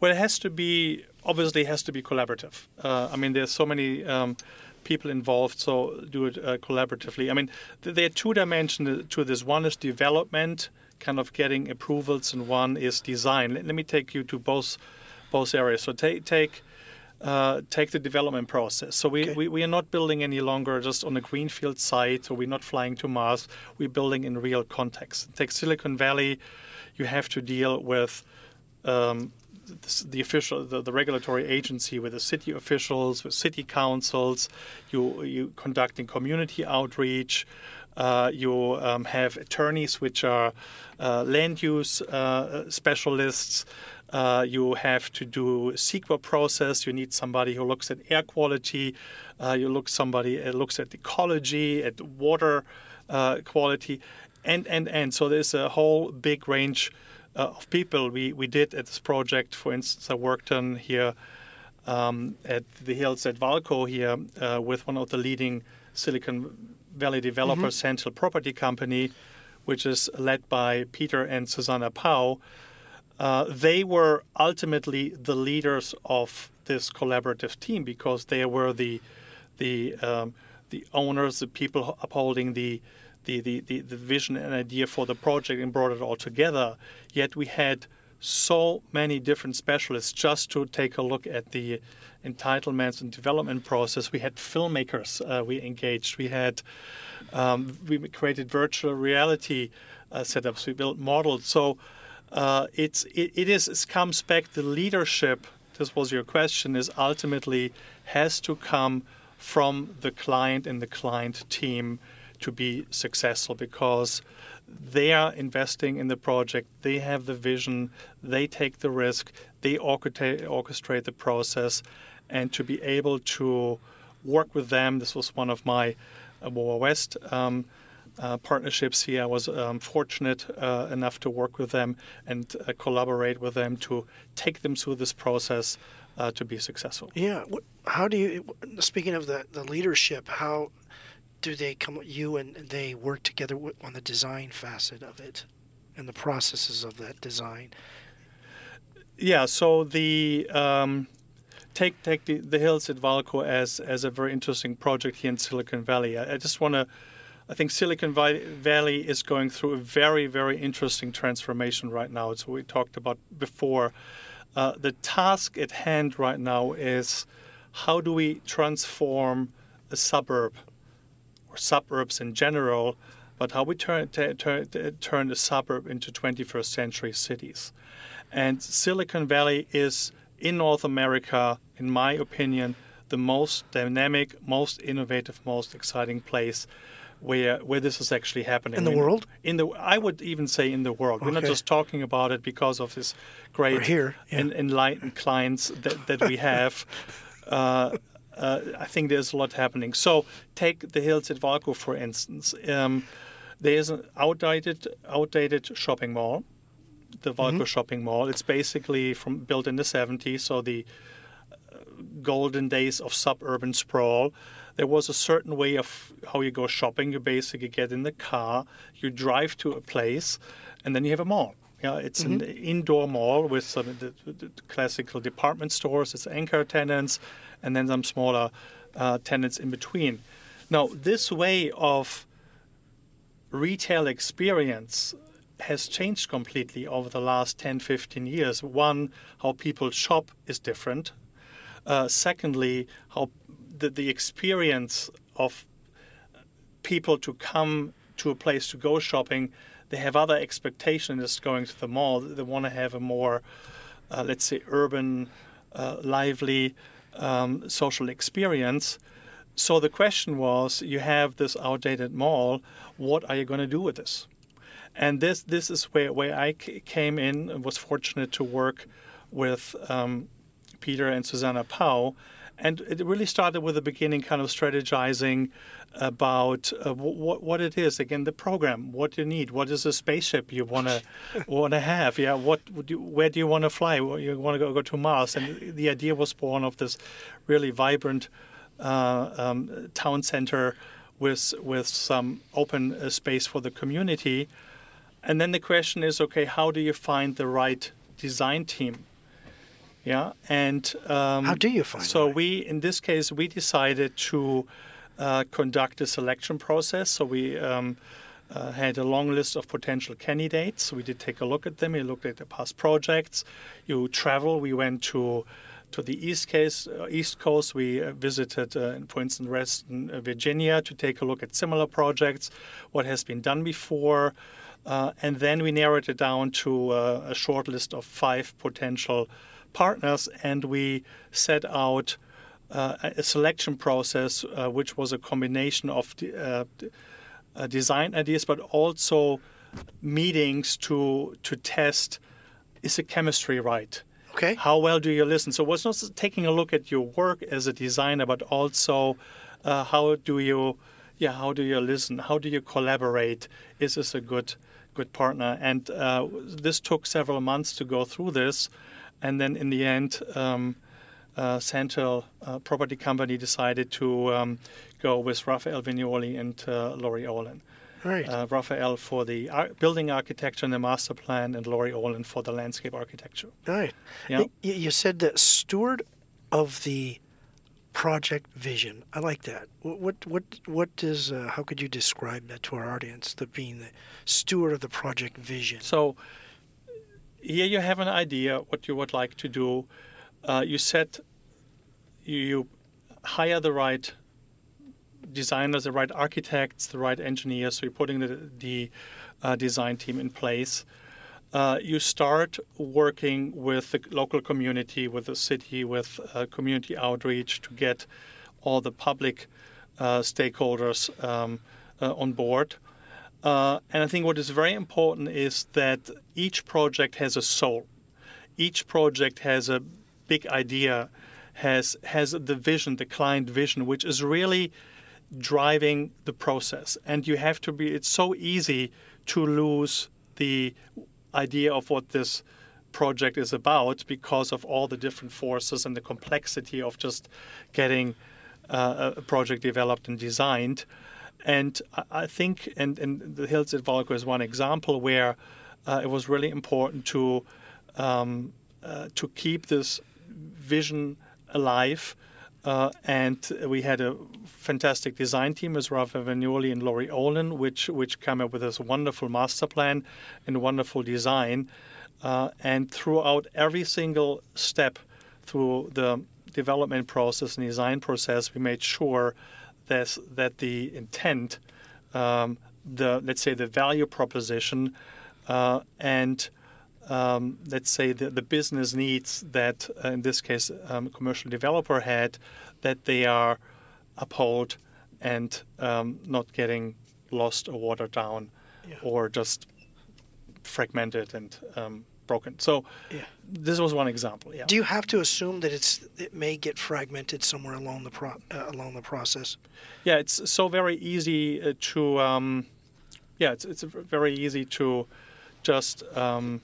Well, it has to be obviously it has to be collaborative. Uh, I mean, there's so many um, people involved, so do it uh, collaboratively. I mean, th- there are two dimensions to this. One is development, kind of getting approvals, and one is design. Let, let me take you to both both areas. So take take. Uh, take the development process. So we, Okay. we, we are not building any longer just on a greenfield site, or we're not flying to Mars. We're building in real context. Take Silicon Valley, you have to deal with um, the, official, the, the regulatory agency, with the city officials, with city councils. You you conducting community outreach. Uh, you um, have attorneys, which are uh, land use uh, specialists. Uh, you have to do CEQA process. You need somebody who looks at air quality. Uh, you look somebody uh, looks at ecology, at water quality, and and and so there's a whole big range of people we, we did at this project. For instance, I worked on here um, at the hills at Vallco here uh, with one of the leading Silicon Valley developers, Sand Hill Property Company, which is led by Peter and Susanna Pau. Uh, they were ultimately the leaders of this collaborative team because they were the the um, the owners, the people upholding the the, the, the, the vision and idea for the project and brought it all together. Yet we had so many different specialists just to take a look at the entitlements and development process. We had filmmakers uh, we engaged. We had um, we created virtual reality uh, setups. We built models. So uh, it's it, it is it comes back the leadership. This was your question. Is ultimately has to come from the client and the client team to be successful because they are investing in the project, they have the vision, they take the risk, they orchestrate, the process, and to be able to work with them. This was one of my uh, WOWA West um, uh, partnerships here. I was um, fortunate uh, enough to work with them and uh, collaborate with them to take them through this process uh, to be successful. Yeah. How do you, speaking of the, the leadership, how do they come, you and they work together on the design facet of it and the processes of that design? Yeah, so the um, take take the, the hills at Vallco as as a very interesting project here in Silicon Valley. I, I just want to. I think Silicon Valley is going through a very very interesting transformation right now. It's what we talked about before. Uh, the task at hand right now is how do we transform a suburb or suburbs in general, but how we turn, t- turn, turn a suburb into 21st century cities. And Silicon Valley is, in North America, in my opinion, the most dynamic, most innovative, most exciting place where where this is actually happening in the world. In the, I would even say in the world. We're not just talking about it because of this great We're here, yeah. en- enlightened clients that, that we have. uh, uh, I think there's a lot happening. So take the hills at Vallco, for instance. Um, there's an outdated outdated shopping mall, the Vallco Mm-hmm. shopping mall. It's basically from built in the 70s, so the golden days of suburban sprawl. There was a certain way of how you go shopping. You basically get in the car, you drive to a place, and then you have a mall. Yeah, it's an indoor mall with some the, the classical department stores, its anchor tenants, and then some smaller uh, tenants in between. Now, this way of retail experience has changed completely over the last 10, 15 years. One, how people shop is different. Uh, secondly, how the, the experience of people to come to a place to go shopping, they have other expectations going to the mall. They want to have a more, uh, let's say, urban, uh, lively um, social experience. So the question was, you have this outdated mall. What are you going to do with this? And this this is where where I came in and was fortunate to work with um, Peter and Susanna Pau. And it really started with the beginning, kind of strategizing about uh, what what it is. Again, the program, what you need, what is a spaceship you want to want to have. Yeah, what would you, where do you want to fly? You want to go, go to Mars, and the idea was born of this really vibrant uh, um, town center with with some open uh, space for the community. And then the question is, okay, how do you find the right design team? Yeah, and um, How do you find So the right- we, in this case, we decided to uh, conduct a selection process. So we um, uh, had a long list of potential candidates. We did take a look at them. We looked at the past projects. You travel. We went to to the east case, uh, east coast. We uh, visited, uh, for instance, Western uh, Virginia to take a look at similar projects, what has been done before, uh, and then we narrowed it down to a short list of five potential partners, and we set out a a selection process, uh, which was a combination of the, uh, uh, design ideas, but also meetings to to test is the chemistry right. Okay. How well do you listen? So it was not taking a look at your work as a designer, but also uh, how do you, yeah, how do you listen? How do you collaborate? Is this a good, good partner? And uh, this took several months to go through this, and then in the end, um, uh, Sand Hill uh, Property Company decided to um, go with Rafael Viñoly and uh, Laurie Olin. Right. Uh, Rafael for the ar- building architecture and the master plan, and Laurie Olin for the landscape architecture. right. yeah. You said that steward of the project vision. I like that. What what what, what is? Uh, how could you describe that to our audience? The being the steward of the project vision. So here you have an idea what you would like to do. Uh, you set, you, you hire the right designers, the right architects, the right engineers. So you're putting the, the uh, design team in place. Uh, you start working with the local community, with the city, with uh, community outreach to get all the public uh, stakeholders um, uh, on board. Uh, and I think what is very important is that each project has a soul. Each project has a big idea, has has the vision, the client vision, which is really driving the process. And you have to be. It's so easy to lose the idea of what this project is about because of all the different forces and the complexity of just getting uh, a project developed and designed. And I- think, and, and the Hills at Vallco is one example where uh, it was really important to um, uh, to keep this vision alive Uh, and we had a fantastic design team with Rafa Viñoly and Laurie Olin, which which came up with this wonderful master plan and wonderful design. Uh, and throughout every single step through the development process and design process, we made sure that that the intent, um, the let's say the value proposition, uh, and um, let's say the, the business needs that uh, in this case um, commercial developer had that they are upheld and um, not getting lost or watered down Yeah. or just fragmented and um, broken so Yeah. this was one example yeah Do you have to assume that it's it may get fragmented somewhere along the pro, uh, along the process? yeah it's so very easy uh, to um, yeah it's, it's very easy to just um,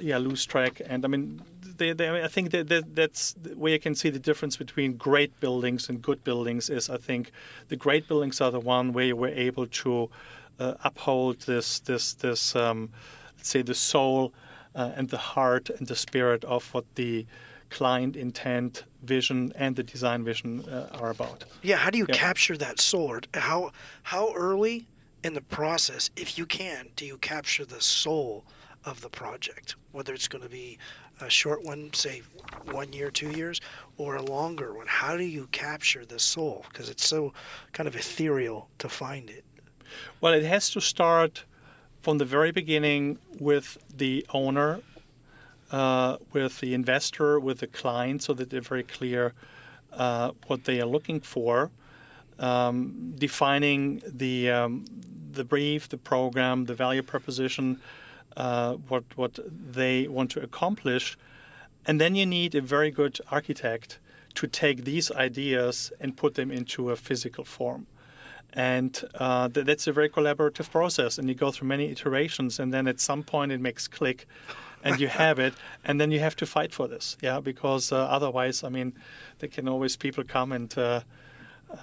yeah lose track and i mean they, they, I think that, that that's where you can see the difference between great buildings and good buildings is I think the great buildings are the one where you were able to uh, uphold this this this um, let's say the soul uh, and the heart and the spirit of what the client intent vision and the design vision uh, are about. Yeah. How do you Yeah. capture that soul? How how early in the process, if you can, do you capture the soul of the project? Whether it's going to be a short one, say one year, two years, or a longer one. How do you capture the soul? Because it's so kind of ethereal to find it. Well, it has to start from the very beginning with the owner, uh, with the investor, with the client, so that they're very clear uh, what they are looking for, um, defining the um, the brief, the program, the value proposition, uh, what what they want to accomplish, and then you need a very good architect to take these ideas and put them into a physical form. And uh, th- that's a very collaborative process and you go through many iterations and then at some point it makes click and you have it and then you have to fight for this yeah? Because uh, otherwise i mean there can always people come and uh, uh,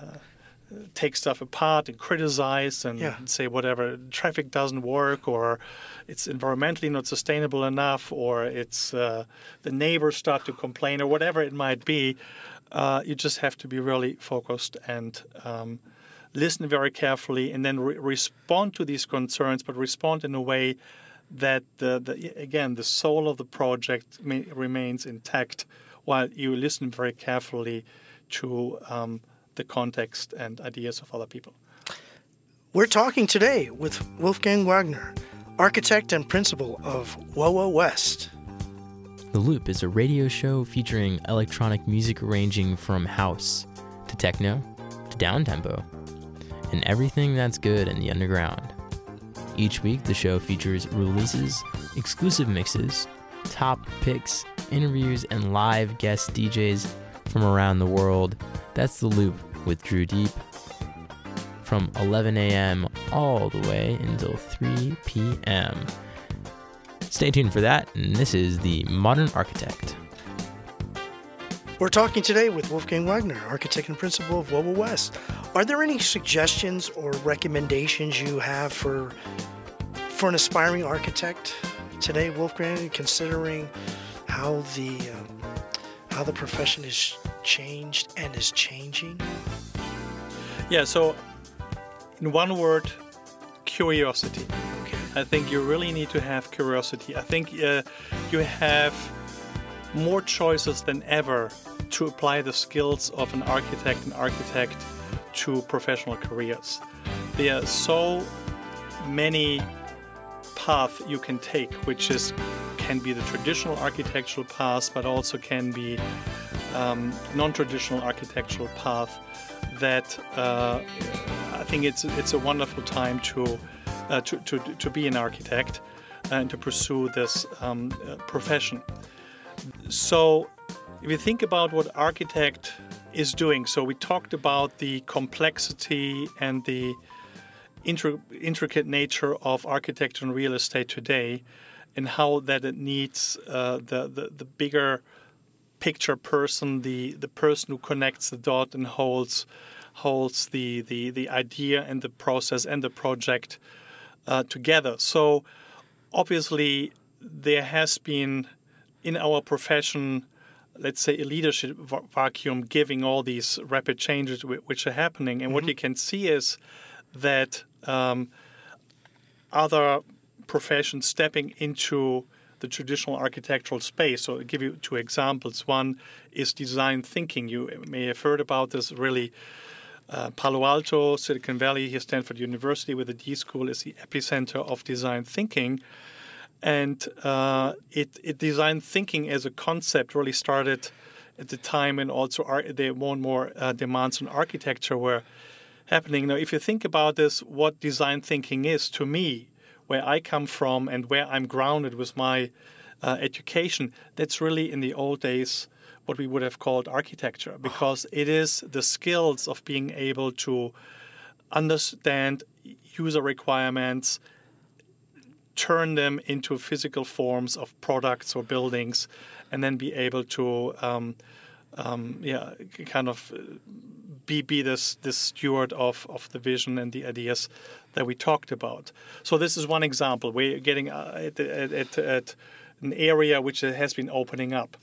take stuff apart and criticize and Yeah. say whatever traffic doesn't work or it's environmentally not sustainable enough or it's uh, the neighbors start to complain or whatever it might be uh, you just have to be really focused and um, listen very carefully and then re- respond to these concerns, but respond in a way that the, the again the soul of the project may, remains intact, while you listen very carefully to um, the context and ideas of other people. We're talking today with Wolfgang Wagener, architect and principal of WOWA West. The Loop is a radio show featuring electronic music ranging from house to techno to downtempo and everything that's good in the underground. Each week, the show features releases, exclusive mixes, top picks, interviews, and live guest DJs from around the world. That's The Loop with Drew Deep from 11 a.m. all the way until 3 p.m. Stay tuned for that, and this is The Modern Architect. We're talking today with Wolfgang Wagener, architect and principal of WOWA West. Are there any suggestions or recommendations you have for for an aspiring architect today, Wolfgang, considering how the um, how the profession has changed and is changing? Yeah. So, in one word, curiosity. Okay. I think you really need to have curiosity. I think uh, you have more choices than ever to apply the skills of an architect and architect to professional careers. There are so many paths you can take, which is can be the traditional architectural path, but also can be um, non-traditional architectural path. That uh, I think it's it's a wonderful time to uh, to, to, to be an architect and to pursue this um, uh, profession. So, if you think about what architect is doing, so we talked about the complexity and the intri- intricate nature of architecture and real estate today, and how that it needs uh, the, the the bigger picture person, the the person who connects the dot and holds holds the the the idea and the process and the project uh, together. So obviously there has been in our profession let's say, a leadership vacuum giving all these rapid changes which are happening. And what you can see is that um, other professions stepping into the traditional architectural space. So I'll give you two examples. One is design thinking. You may have heard about this really. Uh, Palo Alto, Silicon Valley, here Stanford University with the D School is the epicenter of design thinking. And uh, it, it design thinking as a concept really started at the time and also ar- there more and more uh, demands on architecture were happening. Now, if you think about this, what design thinking is to me, where I come from and where I'm grounded with my uh, education, that's really in the old days what we would have called architecture because it is the skills of being able to understand user requirements, turn them into physical forms of products or buildings, and then be able to, um, um, yeah, kind of uh, be be this this steward of of the vision and the ideas that we talked about. So this is one example. We're getting uh, at, at, at, an area which has been opening up.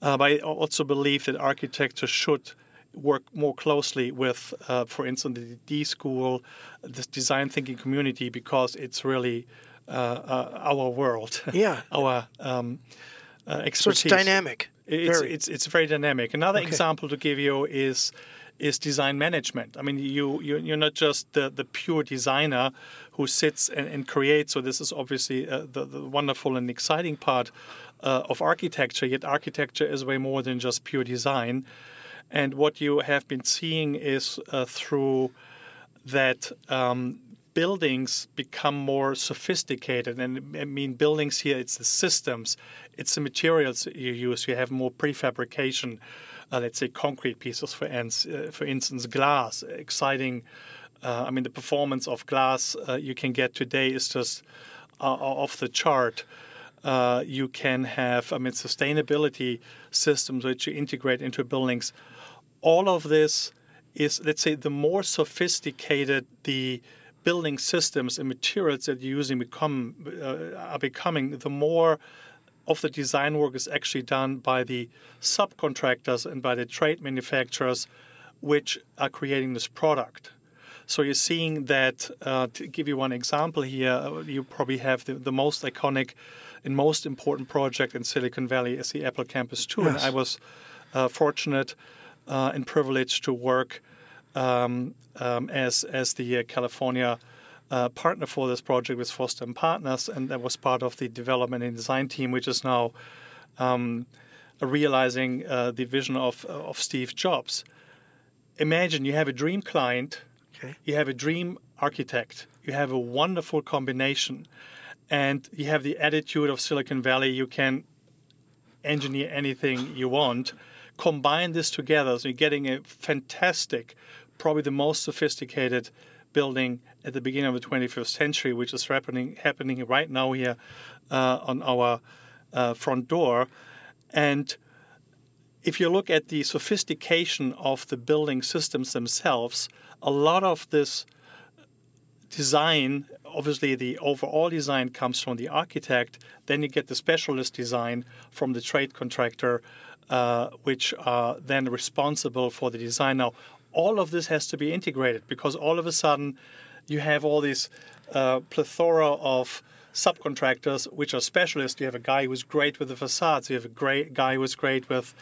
Uh, but I also believe that architecture should work more closely with, uh, for instance, the D School, this design thinking community, because it's really uh, uh our world. Yeah. our um, uh, So expertise. it's dynamic. It's, Very. it's it's very dynamic. Another Okay. example to give you is is design management. I mean, you, you you're not just the, the pure designer who sits and, and creates. So this is obviously uh, the, the wonderful and exciting part uh, of architecture. Yet architecture is way more than just pure design. And what you have been seeing is uh, through that um, buildings become more sophisticated. And I mean, buildings here, it's the systems, it's the materials that you use. You have more prefabrication, let's say concrete pieces, for, ins- uh, for instance, glass, exciting. Uh, I mean, the performance of glass uh, you can get today is just uh, off the chart. Uh, you can have, I mean, sustainability systems which you integrate into buildings. All of this is, let's say, the more sophisticated the building systems and materials that you're using become uh, are becoming, the more of the design work is actually done by the subcontractors and by the trade manufacturers, which are creating this product. So you're seeing that. Uh, to give you one example here, you probably have the, the most iconic and most important project in Silicon Valley is the Apple Campus 2, and I was uh, fortunate uh, and privileged to work um, um, as as the uh, California uh, partner for this project was Foster and Partners, and that was part of the development and design team, which is now um, realizing uh, the vision of of Steve Jobs. Imagine you have a dream client, Okay. you have a dream architect, you have a wonderful combination, and you have the attitude of Silicon Valley. You can engineer anything you want. Combine this together, so you're getting a fantastic, probably the most sophisticated building at the beginning of the 21st century, which is happening happening right now here uh, on our uh, front door. And if you look at the sophistication of the building systems themselves, a lot of this design, obviously the overall design comes from the architect, then you get the specialist design from the trade contractor, uh, which are then responsible for the design. Now, all of this has to be integrated because all of a sudden you have all this uh, plethora of subcontractors which are specialists. You have a guy who's great with the facades, you have a great guy who's great with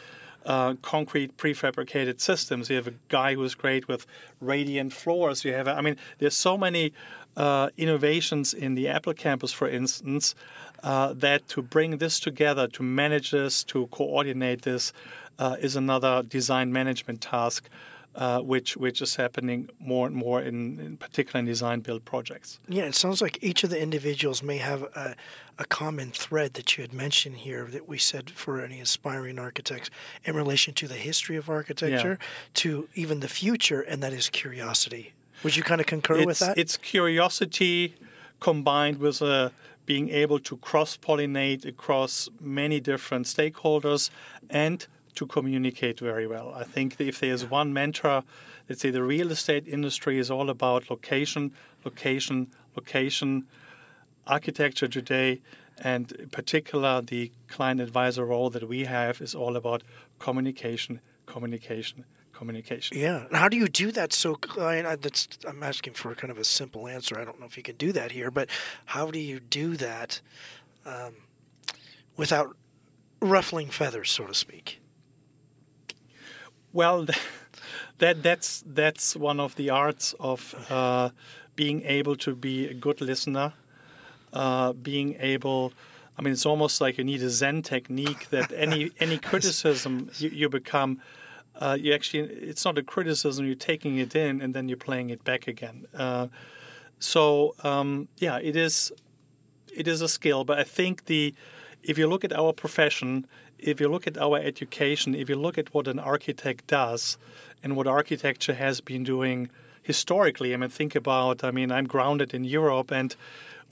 uh, concrete prefabricated systems. You have a guy who's great with radiant floors. You have, I mean, there's so many uh, innovations in the Apple campus, for instance, uh, that to bring this together, to manage this, to coordinate this, uh, is another design management task. Uh, which which is happening more and more in, in particular in design build projects. Yeah, it sounds like each of the individuals may have a, a common thread that you had mentioned here that we said for any aspiring architects in relation to the history of architecture to even the future, and that is curiosity. Would you kind of concur it's, with that? It's curiosity combined with uh, being able to cross pollinate across many different stakeholders and to communicate very well. I think if there's one mantra, let's say the real estate industry is all about location, location, location. Architecture today And in particular, the client advisor role that we have is all about communication, communication, communication. Yeah. And how do you do that? So I, I, that's, I'm asking for kind of a simple answer. I don't know if you can do that here, but how do you do that um, without ruffling feathers, so to speak? Well, that that's that's one of the arts of uh, being able to be a good listener, uh, being able. I mean, it's almost like you need a Zen technique that any any criticism you, you become. Uh, you actually, it's not a criticism. You're taking it in and then you're playing it back again. Uh, so um, yeah, it is it is a skill. But I think the if you look at our profession, if you look at our education, if you look at what an architect does and what architecture has been doing historically, I mean, think about, I mean, I'm grounded in Europe and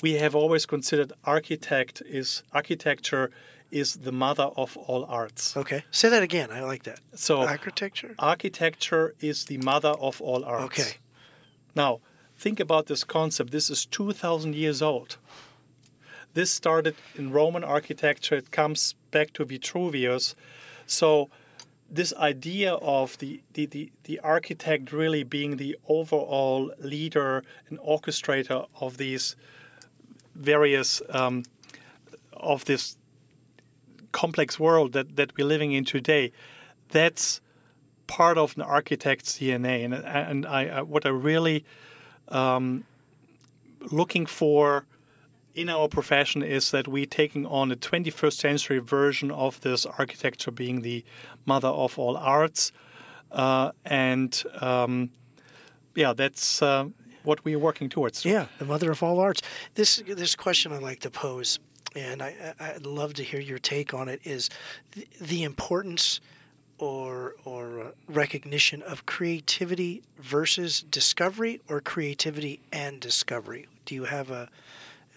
we have always considered architect is architecture is the mother of all arts. Okay. Say that again. I like that. So architecture? Architecture is the mother of all arts. Okay. Now, think about this concept. This is 2000 years old. This started in Roman architecture. It comes back to Vitruvius. So this idea of the, the, the, the, architect really being the overall leader and orchestrator of these various um, of this complex world that, that we're living in today that's part of an architect's dna and, and I, what i really um, looking for in our profession is that we're taking on a 21st century version of this architecture being the mother of all arts. Uh, and um, yeah, that's uh, what we're working towards. Yeah, the mother of all arts. This this question I like to pose, and I, I'd love to hear your take on it. Is the, the importance or or uh, recognition of creativity versus discovery, or creativity and discovery? Do you have a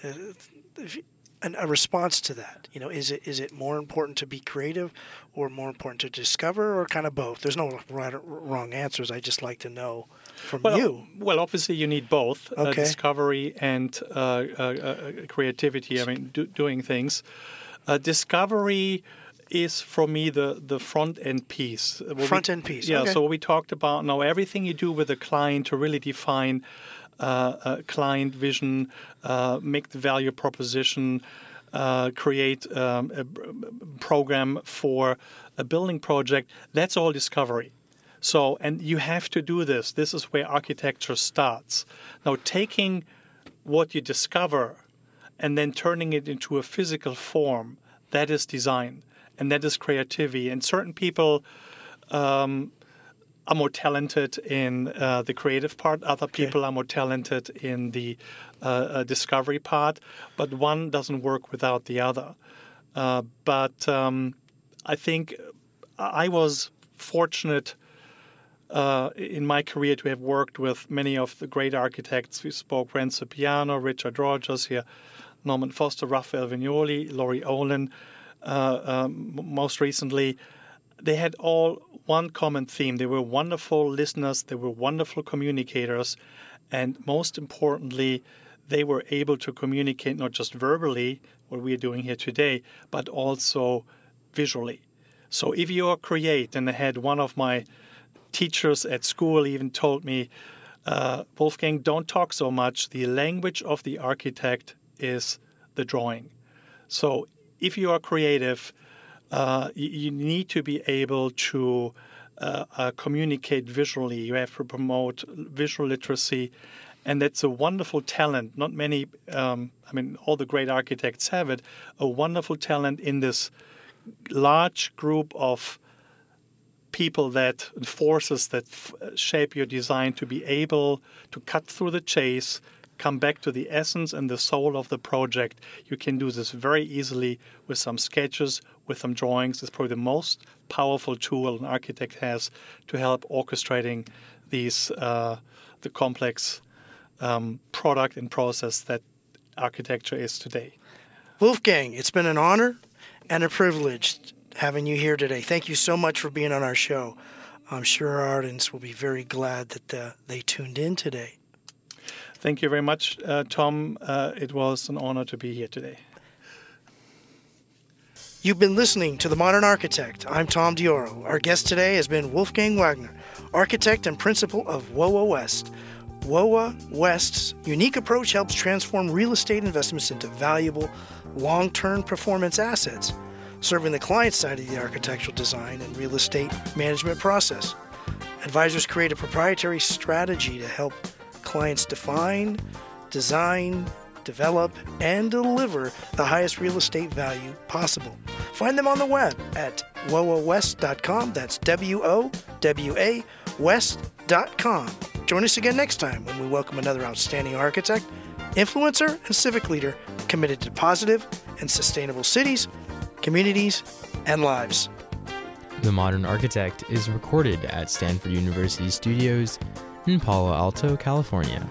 a response to that? You know, is it is it more important to be creative, or more important to discover, or kind of both? There's no right or wrong answers. I just like to know from well, you. Well, obviously you need both uh, okay. uh, discovery and uh, uh, uh creativity. I mean, do, doing things. Uh, discovery is for me the the front end piece. Front end piece. Yeah. Okay. So we talked about now everything you do with a client to really define uh, client vision, uh, make the value proposition, uh, create um, a program for a building project. That's all discovery. So, and you have to do this. This is where architecture starts. Now, taking what you discover and then turning it into a physical form, that is design and that is creativity. And certain people um, are more talented in uh, the creative part. Other okay. people are more talented in the uh, uh, discovery part. But one doesn't work without the other. Uh, but um, I think I was fortunate uh, in my career to have worked with many of the great architects. We spoke Renzo Piano, Richard Rogers here, Norman Foster, Rafael Viñoly, Laurie Olin. Uh, um, most recently, they had all one common theme. They were wonderful listeners, they were wonderful communicators, and most importantly, they were able to communicate not just verbally, what we are doing here today, but also visually. So if you are create, and I had one of my teachers at school even told me, uh, Wolfgang, don't talk so much. The language of the architect is the drawing. So if you are creative, uh, you, need to be able to uh, uh, communicate visually. You have to promote visual literacy, and that's a wonderful talent. Not many, um, I mean, all the great architects have it. A wonderful talent in this large group of people that forces that f- shape your design to be able to cut through the chase come back to the essence and the soul of the project. You can do this very easily with some sketches, with some drawings. It's probably the most powerful tool an architect has to help orchestrating these uh, the complex um, product and process that architecture is today. Wolfgang, it's been an honor and a privilege having you here today. Thank you so much for being on our show. I'm sure our audience will be very glad that uh, they tuned in today. Thank you very much, uh, Tom. Uh, it was an honor to be here today. You've been listening to The Modern Architect. I'm Tom Dioro. Our guest today has been Wolfgang Wagener, architect and principal of WOWA West. WOWA West's unique approach helps transform real estate investments into valuable, long term performance assets, serving the client side of the architectural design and real estate management process. Advisors create a proprietary strategy to help clients define, design, develop, and deliver the highest real estate value possible. Find them on the web at wowawest.com. That's W O W A West.com. Join us again next time when we welcome another outstanding architect, influencer, and civic leader committed to positive and sustainable cities, communities, and lives. The Modern Architect is recorded at Stanford University Studios in Palo Alto, California.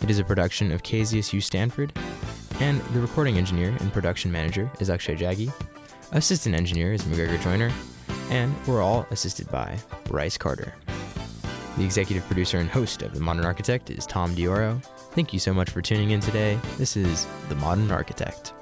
It is a production of KZSU Stanford, and the recording engineer and production manager is Akshay Jaggi. Assistant engineer is McGregor Joyner, and we're all assisted by Bryce Carter. The executive producer and host of The Modern Architect is Tom Dioro. Thank you so much for tuning in today. This is The Modern Architect.